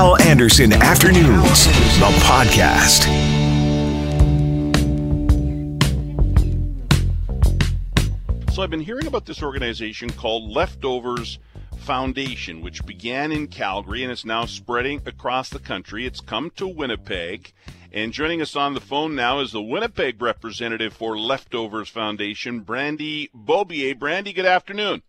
Hal Anderson Afternoons, the podcast. So I've been hearing about this organization called Leftovers Foundation, which began in Calgary and is now spreading across the country. It's come to Winnipeg. And joining us on the phone now is the Winnipeg representative for Leftovers Foundation, Brandy Bobier. Brandy, good afternoon.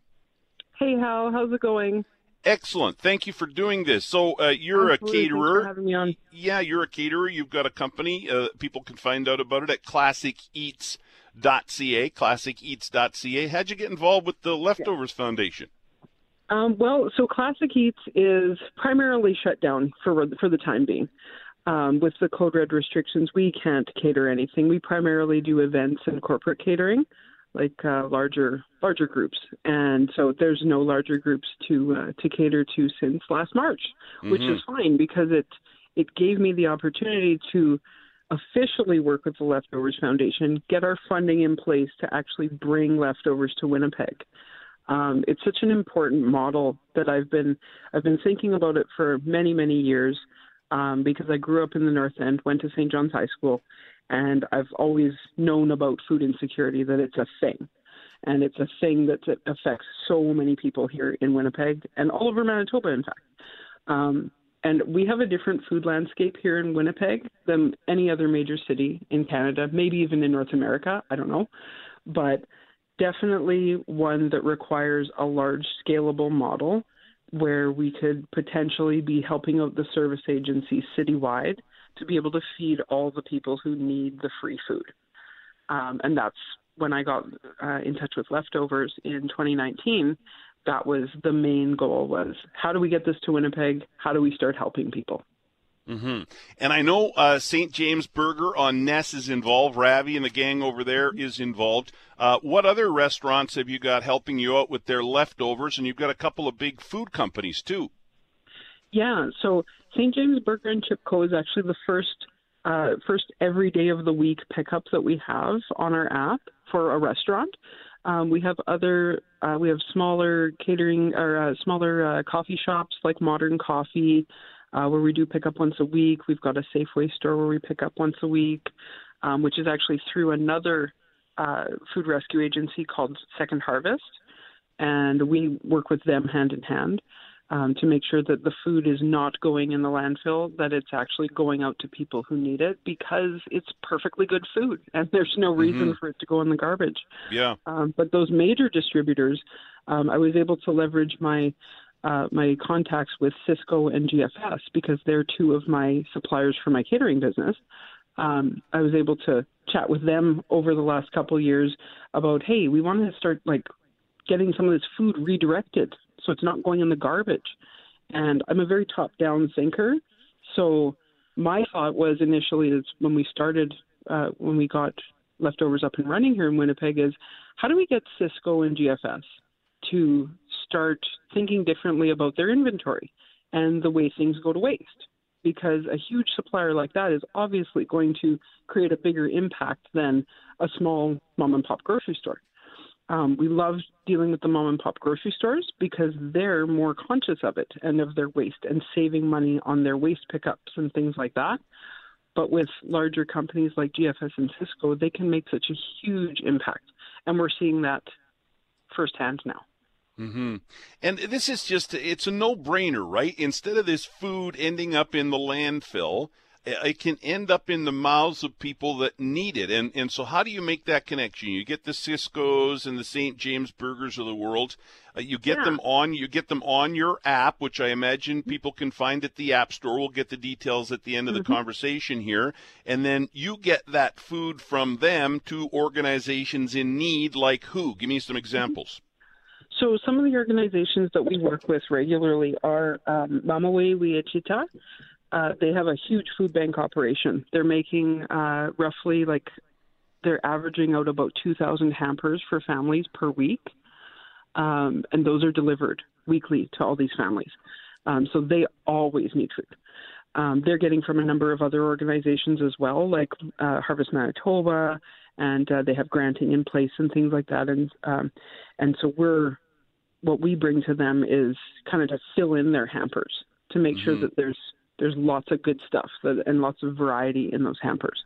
Hey, how How's it going? Excellent. Thank you for doing this. So uh, you're Absolutely. a caterer. having me on. Yeah, you're a caterer. You've got a company. Uh, people can find out about it at classiceats.ca, classiceats.ca. How'd you get involved with the Leftovers Foundation? Um, well, so Classic Eats is primarily shut down for for the time being. Um, with the code red restrictions, we can't cater anything. We primarily do events and corporate catering, like uh, larger larger groups, and so there's no larger groups to uh, to cater to since last March, which is fine because it it gave me the opportunity to officially work with the Leftovers Foundation, get our funding in place to actually bring leftovers to Winnipeg. Um, it's such an important model that I've been I've been thinking about it for many many years um, because I grew up in the North End, went to St. John's High School, and I've always known about food insecurity that it's a thing, and it's a thing that affects so many people here in Winnipeg and all over Manitoba, in fact. Um, and we have a different food landscape here in Winnipeg than any other major city in Canada, maybe even in North America. I don't know, but definitely one that requires a large scalable model where we could potentially be helping out the service agencies citywide to be able to feed all the people who need the free food. Um, and that's when I got uh, in touch with leftovers in 2019. That was the main goal: was how do we get this to Winnipeg? How do we start helping people? hmm And I know uh, St. James Burger on Ness is involved. Ravi and the gang over there is involved. Uh, what other restaurants have you got helping you out with their leftovers? And you've got a couple of big food companies too. Yeah, so St. James Burger and Chip Co is actually the first uh, first every day of the week pickup that we have on our app for a restaurant. Um, we have other uh, we have smaller catering or uh, smaller uh, coffee shops like Modern Coffee, uh, where we do pick up once a week. We've got a Safeway store where we pick up once a week, um, which is actually through another uh, food rescue agency called Second Harvest, and we work with them hand in hand um, to make sure that the food is not going in the landfill, that it's actually going out to people who need it because it's perfectly good food and there's no reason Mhm. for it to go in the garbage. Yeah. Um, but those major distributors, um, I was able to leverage my uh, my contacts with Sysco and GFS because they're two of my suppliers for my catering business. Um, I was able to chat with them over the last couple of years about, hey, we want to start like getting some of this food redirected so it's not going in the garbage. And I'm a very top-down thinker, so my thought was initially is when we started uh, when we got leftovers up and running here in Winnipeg is how do we get Sysco and GFS to start thinking differently about their inventory and the way things go to waste? Because a huge supplier like that is obviously going to create a bigger impact than a small mom and pop grocery store. Um, we love dealing with the mom and pop grocery stores because they're more conscious of it and of their waste and saving money on their waste pickups and things like that. But with larger companies like GFS and Sysco, they can make such a huge impact. And we're seeing that firsthand now. hmm And this is just, it's a no brainer, right? Instead of this food ending up in the landfill, it can end up in the mouths of people that need it. And, and so how do you make that connection? You get the Sysco's and the St. James Burgers of the world. Uh, you get Yeah. them on, you get them on your app, which I imagine people can find at the app store. We'll get the details at the end of the conversation here. And then you get that food from them to organizations in need like who? Give me some examples. So some of the organizations that we work with regularly are um, Ma Mawi Wi Chi Itata. Uh, they have a huge food bank operation. They're making uh, roughly like they're averaging out about 2,000 hampers for families per week, um, and those are delivered weekly to all these families. Um, so they always need food. Um, they're getting from a number of other organizations as well, like uh, Harvest Manitoba, and uh, they have granting in place and things like that. And um, and so we're what we bring to them is kind of to fill in their hampers to make sure Mhm. that there's there's lots of good stuff and lots of variety in those hampers.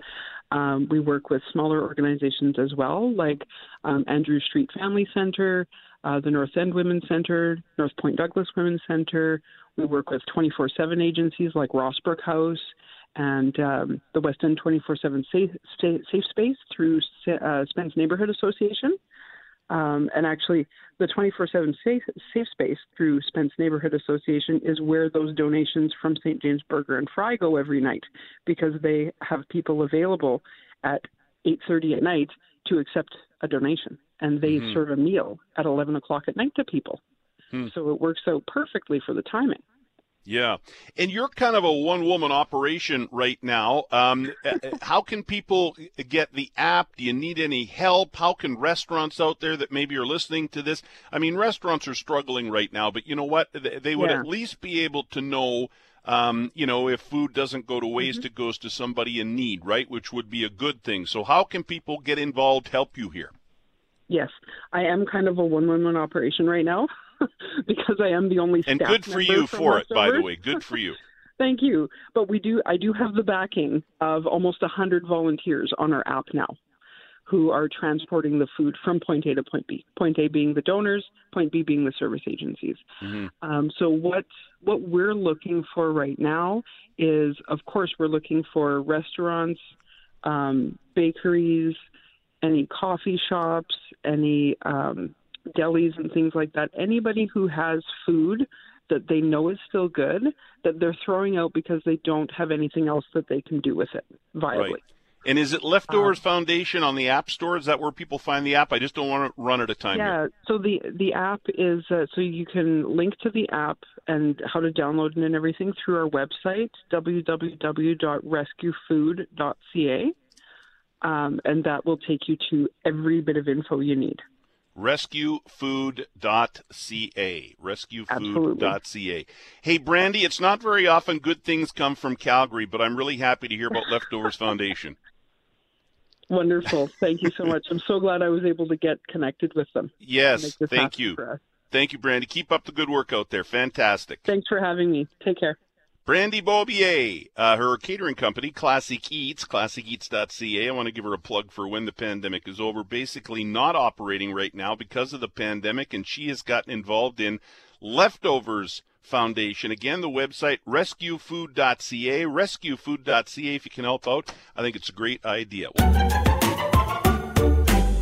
Um, we work with smaller organizations as well, like um, Andrew Street Family Center, uh, the North End Women's Center, North Point Douglas Women's Center. We work with 24 7 agencies like Rossbrook House and um, the West End 24 7 safe, safe Space through uh, Spence Neighborhood Association. Um, and actually, the 24 7 safe, safe Space through Spence Neighborhood Association is where those donations from St. James Burger and Fry go every night because they have people available at 8.30 at night to accept a donation and they mm-hmm. serve a meal at 11 o'clock at night to people. Hmm. So it works out perfectly for the timing. Yeah. And you're kind of a one woman operation right now. Um, how can people get the app? Do you need any help? How can restaurants out there that maybe are listening to this? I mean, restaurants are struggling right now, but you know what? They would yeah. at least be able to know. Um, you know, if food doesn't go to waste, mm-hmm. it goes to somebody in need, right? Which would be a good thing. So, how can people get involved, help you here? Yes, I am kind of a one woman operation right now because I am the only and staff good for you for it, by the way. Good for you. Thank you. But we do I do have the backing of almost a hundred volunteers on our app now who are transporting the food from point A to point B. Point A being the donors, point B being the service agencies. Mm-hmm. Um, so what what we're looking for right now is, of course, we're looking for restaurants, um, bakeries, any coffee shops, any um, delis and things like that. Anybody who has food that they know is still good that they're throwing out because they don't have anything else that they can do with it viably. Right. And is it Leftovers um, Foundation on the App Store? Is that where people find the app? I just don't want to run at a time. Yeah. Here. So the the app is uh, so you can link to the app and how to download it and everything through our website www.rescuefood.ca um, and that will take you to every bit of info you need. Rescuefood.ca. Rescuefood.ca. Hey, Brandy, it's not very often good things come from Calgary, but I'm really happy to hear about Leftovers Foundation. Wonderful. Thank you so much. I'm so glad I was able to get connected with them. Yes, thank you. Thank you, Brandy. Keep up the good work out there. Fantastic. Thanks for having me. Take care. Brandy Bobier, uh, her catering company, Classic Eats, classiceats.ca. I want to give her a plug for when the pandemic is over. Basically, not operating right now because of the pandemic, and she has gotten involved in Leftovers Foundation. Again, the website rescuefood.ca, rescuefood.ca. If you can help out, I think it's a great idea.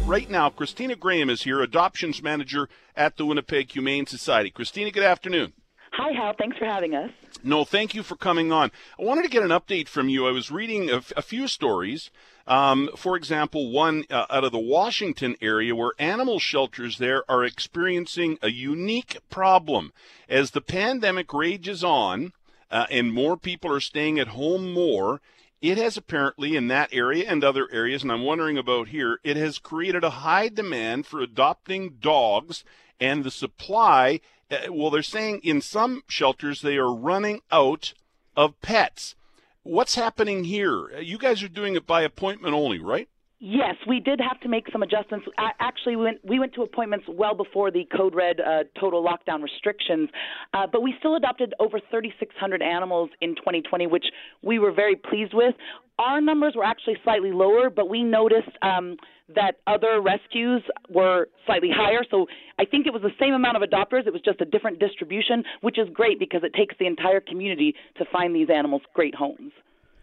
Right now, Christina Graham is here, adoptions manager at the Winnipeg Humane Society. Christina, good afternoon. Hi, Hal. Thanks for having us. No, thank you for coming on. I wanted to get an update from you. I was reading a, few stories. Um, for example, one uh, out of the Washington area where animal shelters there are experiencing a unique problem. As the pandemic rages on uh, and more people are staying at home more, it has apparently in that area and other areas, and I'm wondering about here, it has created a high demand for adopting dogs, and the supply well, they're saying in some shelters they are running out of pets. What's happening here? Uh, you guys are doing it by appointment only, right? Yes, we did have to make some adjustments. Actually, we went, we went to appointments well before the Code Red uh, total lockdown restrictions, uh, but we still adopted over 3,600 animals in 2020, which we were very pleased with. Our numbers were actually slightly lower, but we noticed um, that other rescues were slightly higher. So I think it was the same amount of adopters. It was just a different distribution, which is great because it takes the entire community to find these animals great homes.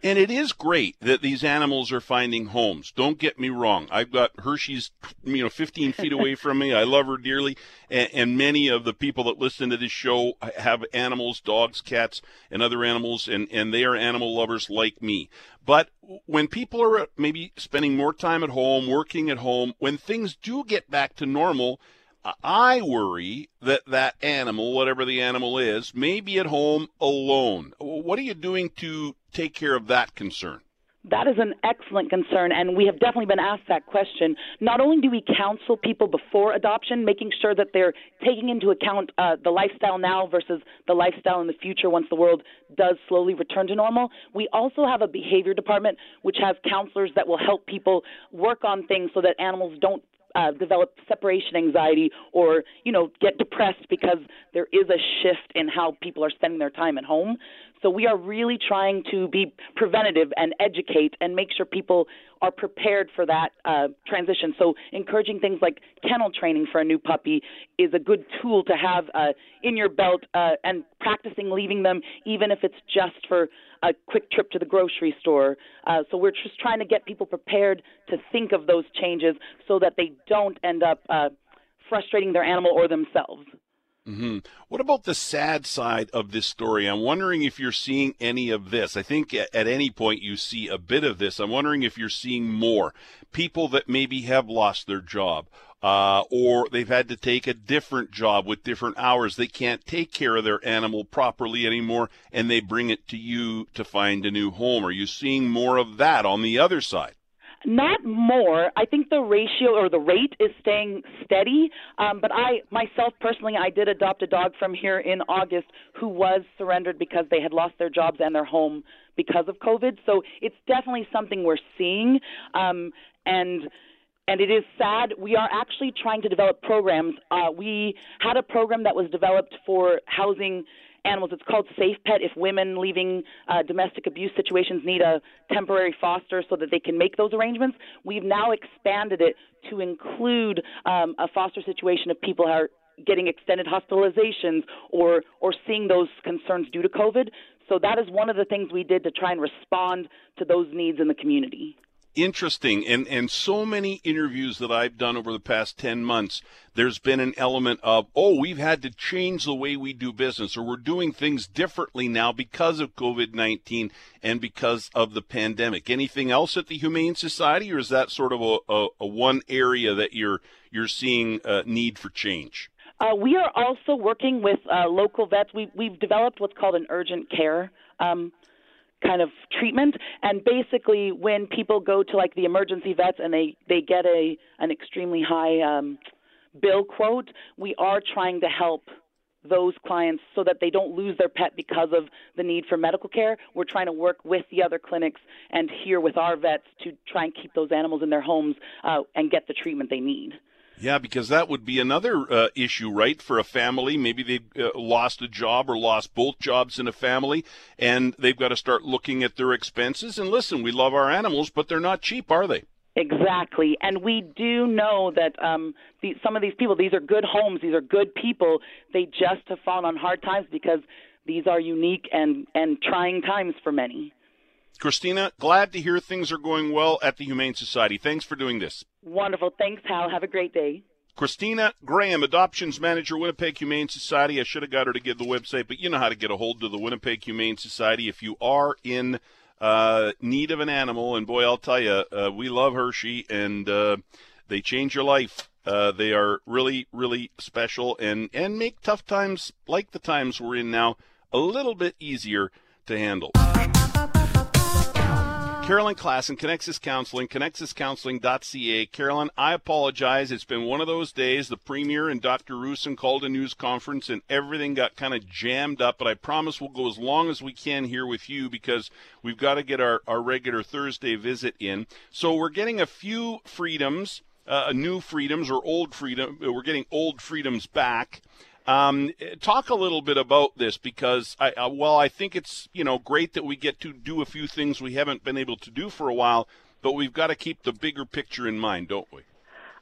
And it is great that these animals are finding homes. Don't get me wrong. I've got Hershey's, you know, 15 feet away from me. I love her dearly. And, and, many of the people that listen to this show have animals, dogs, cats, and other animals, and, and they are animal lovers like me. But when people are maybe spending more time at home, working at home, when things do get back to normal, I worry that that animal, whatever the animal is, may be at home alone. What are you doing to take care of that concern? That is an excellent concern, and we have definitely been asked that question. Not only do we counsel people before adoption, making sure that they're taking into account uh, the lifestyle now versus the lifestyle in the future once the world does slowly return to normal, we also have a behavior department which has counselors that will help people work on things so that animals don't uh, develop separation anxiety or you know get depressed because there is a shift in how people are spending their time at home. So we are really trying to be preventative and educate and make sure people are prepared for that uh, transition. So encouraging things like kennel training for a new puppy is a good tool to have uh, in your belt uh, and practicing leaving them even if it's just for a quick trip to the grocery store. Uh, so we're just trying to get people prepared to think of those changes so that they don't end up uh, frustrating their animal or themselves. Mm-hmm. What about the sad side of this story? I'm wondering if you're seeing any of this. I think at, any point you see a bit of this. I'm wondering if you're seeing more people that maybe have lost their job. Uh, or they've had to take a different job with different hours. They can't take care of their animal properly anymore, and they bring it to you to find a new home. Are you seeing more of that on the other side? Not more. I think the ratio or the rate is staying steady. Um, but I myself personally, I did adopt a dog from here in August who was surrendered because they had lost their jobs and their home because of COVID. So it's definitely something we're seeing. Um, and and it is sad. We are actually trying to develop programs. Uh, we had a program that was developed for housing animals. It's called Safe Pet if women leaving uh, domestic abuse situations need a temporary foster so that they can make those arrangements. We've now expanded it to include um, a foster situation if people are getting extended hospitalizations or or seeing those concerns due to COVID. So that is one of the things we did to try and respond to those needs in the community interesting. And and so many interviews that I've done over the past 10 months there's been an element of oh we've had to change the way we do business or we're doing things differently now because of COVID-19 and because of the pandemic. Anything else at the humane society or is that sort of a, a, a one area that you're you're seeing a need for change? Uh, we are also working with uh, local vets. We, we've developed what's called an urgent care um, kind of treatment and basically when people go to like the emergency vets and they they get a an extremely high um bill quote we are trying to help those clients so that they don't lose their pet because of the need for medical care. We're trying to work with the other clinics and here with our vets to try and keep those animals in their homes uh, and get the treatment they need. Yeah, because that would be another uh, issue, right? For a family, maybe they've uh, lost a job or lost both jobs in a family, and they've got to start looking at their expenses. And listen, we love our animals, but they're not cheap, are they? Exactly, and we do know that um, the, some of these people, these are good homes, these are good people. They just have fallen on hard times because these are unique and and trying times for many. Christina, glad to hear things are going well at the Humane Society. Thanks for doing this. Wonderful. Thanks, Hal. Have a great day. Christina Graham, Adoptions Manager, Winnipeg Humane Society. I should have got her to give the website, but you know how to get a hold of the Winnipeg Humane Society if you are in uh, need of an animal. And boy, I'll tell you, uh, we love Hershey, and uh, they change your life. Uh, they are really, really special and, and make tough times like the times we're in now a little bit easier to handle. Carolyn Klassen, Connexus Counseling, connexuscounseling.ca. Carolyn, I apologize. It's been one of those days. The Premier and Dr. Roussin called a news conference and everything got kind of jammed up, but I promise we'll go as long as we can here with you because we've got to get our, our regular Thursday visit in. So we're getting a few freedoms, uh, new freedoms or old freedom. We're getting old freedoms back. Um, talk a little bit about this because I, uh, well, I think it's you know great that we get to do a few things we haven't been able to do for a while, but we've got to keep the bigger picture in mind, don't we?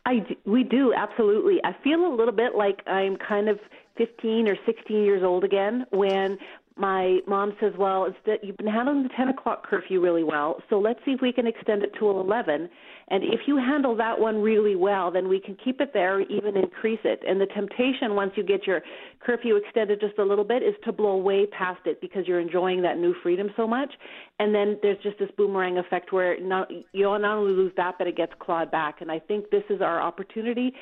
I do, we do absolutely. I feel a little bit like I'm kind of 15 or 16 years old again when my mom says, "Well, instead you've been handling the 10 o'clock curfew really well, so let's see if we can extend it to 11." And if you handle that one really well, then we can keep it there, even increase it. And the temptation, once you get your curfew extended just a little bit, is to blow way past it because you're enjoying that new freedom so much. And then there's just this boomerang effect where not, you not only lose that, but it gets clawed back. And I think this is our opportunity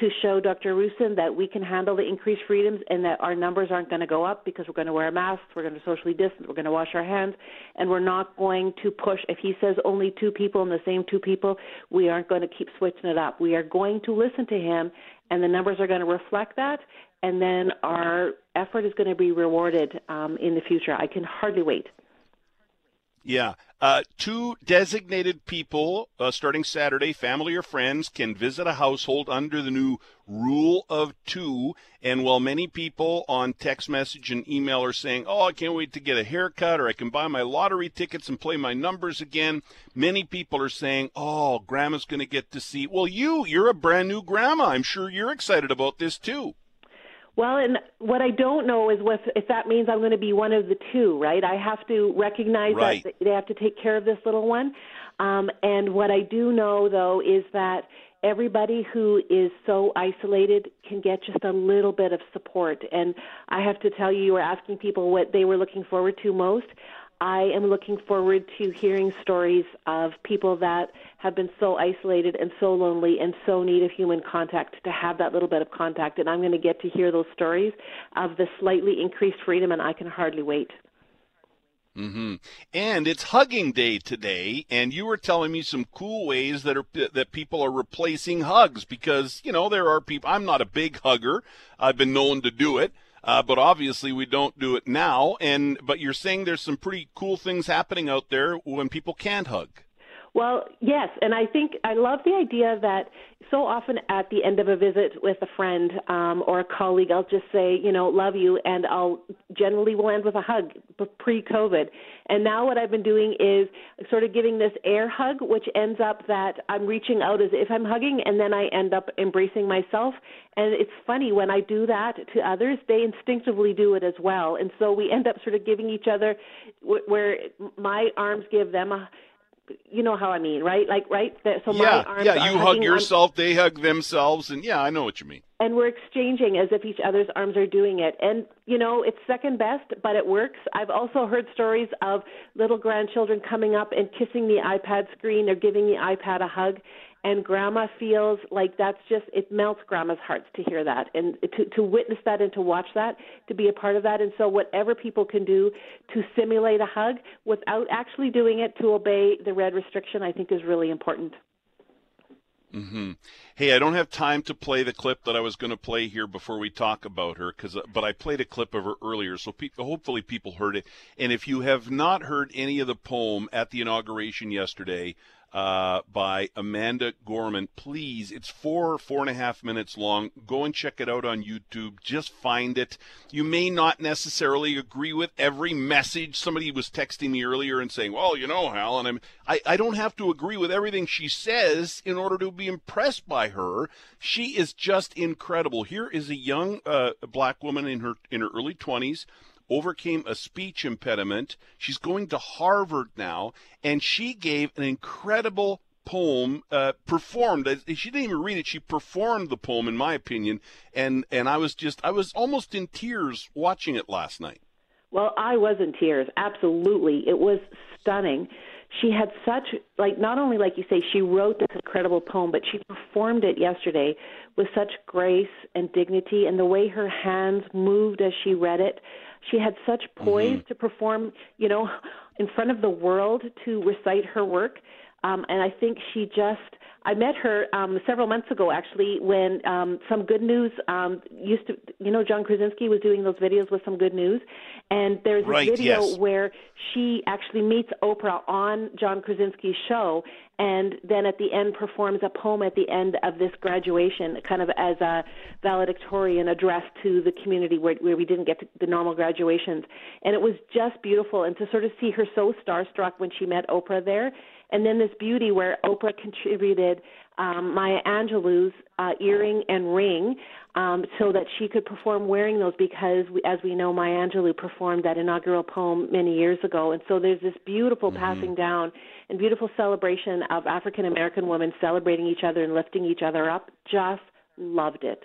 to show Dr. Roussin that we can handle the increased freedoms and that our numbers aren't going to go up because we're going to wear masks, we're going to socially distance, we're going to wash our hands, and we're not going to push. If he says only two people and the same two people, we aren't going to keep switching it up. We are going to listen to him, and the numbers are going to reflect that, and then our effort is going to be rewarded um, in the future. I can hardly wait. Yeah. Uh, two designated people uh, starting Saturday, family or friends, can visit a household under the new rule of two. And while many people on text message and email are saying, oh, I can't wait to get a haircut or I can buy my lottery tickets and play my numbers again, many people are saying, oh, grandma's going to get to see. Well, you, you're a brand new grandma. I'm sure you're excited about this too. Well, and what I don't know is what, if that means I'm going to be one of the two, right? I have to recognize right. that they have to take care of this little one. Um, and what I do know, though, is that everybody who is so isolated can get just a little bit of support. And I have to tell you, you were asking people what they were looking forward to most. I am looking forward to hearing stories of people that have been so isolated and so lonely and so need of human contact to have that little bit of contact. And I'm going to get to hear those stories of the slightly increased freedom, and I can hardly wait. Mm-hmm. And it's hugging day today, and you were telling me some cool ways that are that people are replacing hugs because you know there are people. I'm not a big hugger. I've been known to do it, uh, but obviously we don't do it now. And but you're saying there's some pretty cool things happening out there when people can't hug. Well, yes, and I think I love the idea that so often at the end of a visit with a friend um, or a colleague, I'll just say, you know, love you, and I'll generally will end with a hug pre-COVID. And now what I've been doing is sort of giving this air hug, which ends up that I'm reaching out as if I'm hugging, and then I end up embracing myself. And it's funny when I do that to others, they instinctively do it as well, and so we end up sort of giving each other where my arms give them a you know how I mean, right? Like, right? So yeah, my arms yeah. You hug yourself, they hug themselves, and yeah, I know what you mean. And we're exchanging as if each other's arms are doing it, and you know, it's second best, but it works. I've also heard stories of little grandchildren coming up and kissing the iPad screen or giving the iPad a hug, and grandma feels like that's just it melts grandma's hearts to hear that and to to witness that and to watch that to be a part of that and so whatever people can do to simulate a hug without actually doing it to obey the red restriction i think is really important Mm-hmm. Hey, I don't have time to play the clip that I was going to play here before we talk about her, because but I played a clip of her earlier, so pe- hopefully people heard it. And if you have not heard any of the poem at the inauguration yesterday, uh, by Amanda Gorman. Please, it's four, four and a half minutes long. Go and check it out on YouTube. Just find it. You may not necessarily agree with every message. Somebody was texting me earlier and saying, well, you know, Hal, and I'm, I, I don't have to agree with everything she says in order to be impressed by her. She is just incredible. Here is a young uh, black woman in her, in her early 20s overcame a speech impediment. She's going to Harvard now, and she gave an incredible poem uh, performed. She didn't even read it; she performed the poem, in my opinion. And and I was just I was almost in tears watching it last night. Well, I was in tears. Absolutely, it was stunning. She had such like not only like you say she wrote this incredible poem, but she performed it yesterday with such grace and dignity, and the way her hands moved as she read it. She had such poise mm-hmm. to perform, you know, in front of the world to recite her work. Um, and I think she just I met her um, several months ago, actually, when um, some good news um, used to, you know, John Krasinski was doing those videos with some good news, and there's a video yes. where she actually meets Oprah on John Krasinski's show, and then at the end performs a poem at the end of this graduation, kind of as a valedictorian address to the community where, where we didn't get the normal graduations, and it was just beautiful, and to sort of see her so starstruck when she met Oprah there. And then this beauty where Oprah contributed um, Maya Angelou's uh, earring and ring um, so that she could perform wearing those because, we, as we know, Maya Angelou performed that inaugural poem many years ago. And so there's this beautiful mm-hmm. passing down and beautiful celebration of African American women celebrating each other and lifting each other up. Just loved it.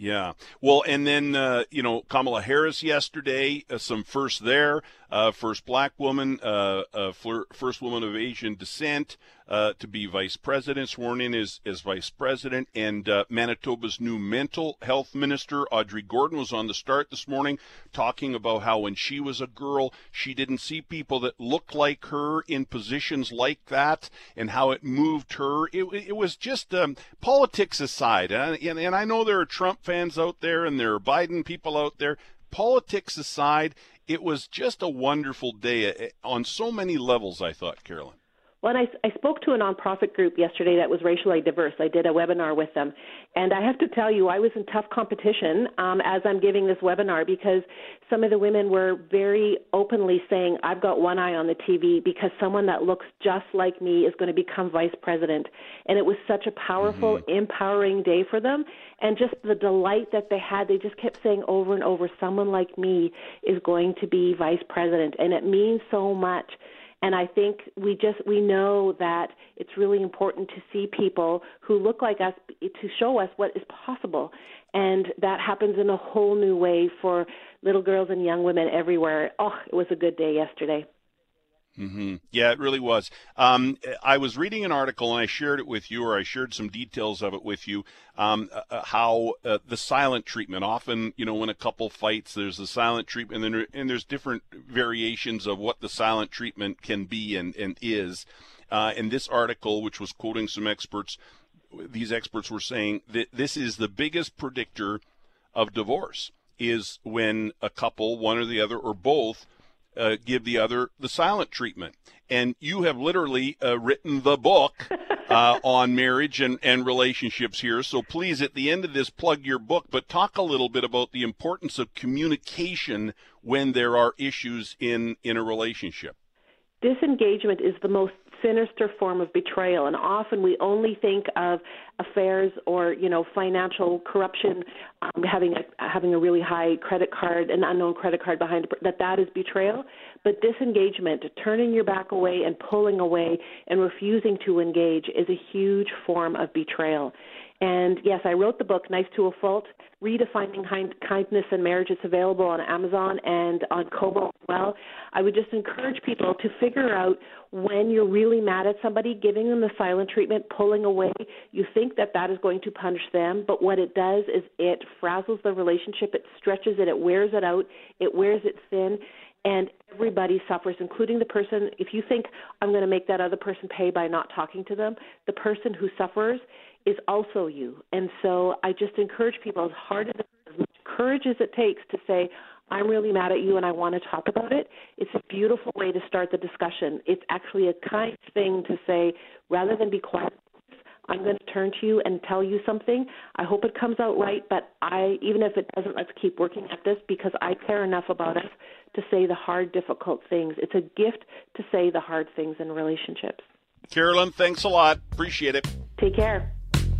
Yeah. Well, and then, uh, you know, Kamala Harris yesterday, uh, some first there uh, first black woman, uh, uh, first woman of Asian descent uh, to be vice president, sworn in as, as vice president. And uh, Manitoba's new mental health minister, Audrey Gordon, was on the start this morning talking about how when she was a girl, she didn't see people that looked like her in positions like that and how it moved her. It, it was just um, politics aside. And, and, and I know there are Trump fans out there and there are Biden people out there politics aside, it was just a wonderful day uh, on so many levels, I thought, Carolyn. Well, I, I spoke to a nonprofit group yesterday that was racially diverse. I did a webinar with them. And I have to tell you, I was in tough competition um, as I'm giving this webinar because some of the women were very openly saying, I've got one eye on the TV because someone that looks just like me is going to become vice president. And it was such a powerful, mm-hmm. empowering day for them. And just the delight that they had, they just kept saying over and over, someone like me is going to be vice president. And it means so much and I think we just we know that it's really important to see people who look like us to show us what is possible. And that happens in a whole new way for little girls and young women everywhere. Oh, it was a good day yesterday. Mm-hmm. Yeah, it really was. Um, I was reading an article and I shared it with you, or I shared some details of it with you. Um, uh, uh how uh, the silent treatment. Often, you know, when a couple fights, there's the silent treatment, and, and there's different variations of what the silent treatment can be and, and is. Uh, in this article, which was quoting some experts, these experts were saying that this is the biggest predictor of divorce. Is when a couple, one or the other, or both uh, give the other the silent treatment. And you have literally uh, written the book uh, on marriage and, and relationships here. So please, at the end of this, plug your book, but talk a little bit about the importance of communication when there are issues in, in a relationship. Disengagement is the most sinister form of betrayal. And often we only think of affairs or you know financial corruption um, having a having a really high credit card an unknown credit card behind that that is betrayal. But disengagement turning your back away and pulling away and refusing to engage is a huge form of betrayal and yes, I wrote the book, Nice to a Fault, Redefining Kindness and Marriage. It's available on Amazon and on Kobo as well. I would just encourage people to figure out when you're really mad at somebody, giving them the silent treatment, pulling away. You think that that is going to punish them, but what it does is it frazzles the relationship, it stretches it, it wears it out, it wears it thin and everybody suffers, including the person. If you think I'm going to make that other person pay by not talking to them, the person who suffers is also you. And so I just encourage people, as hard as as much courage as it takes to say, I'm really mad at you and I want to talk about it. It's a beautiful way to start the discussion. It's actually a kind thing to say, rather than be quiet, I'm going to turn to you and tell you something. I hope it comes out right, but I even if it doesn't, let's keep working at this because I care enough about us to say the hard, difficult things. It's a gift to say the hard things in relationships. Carolyn, thanks a lot. Appreciate it. Take care.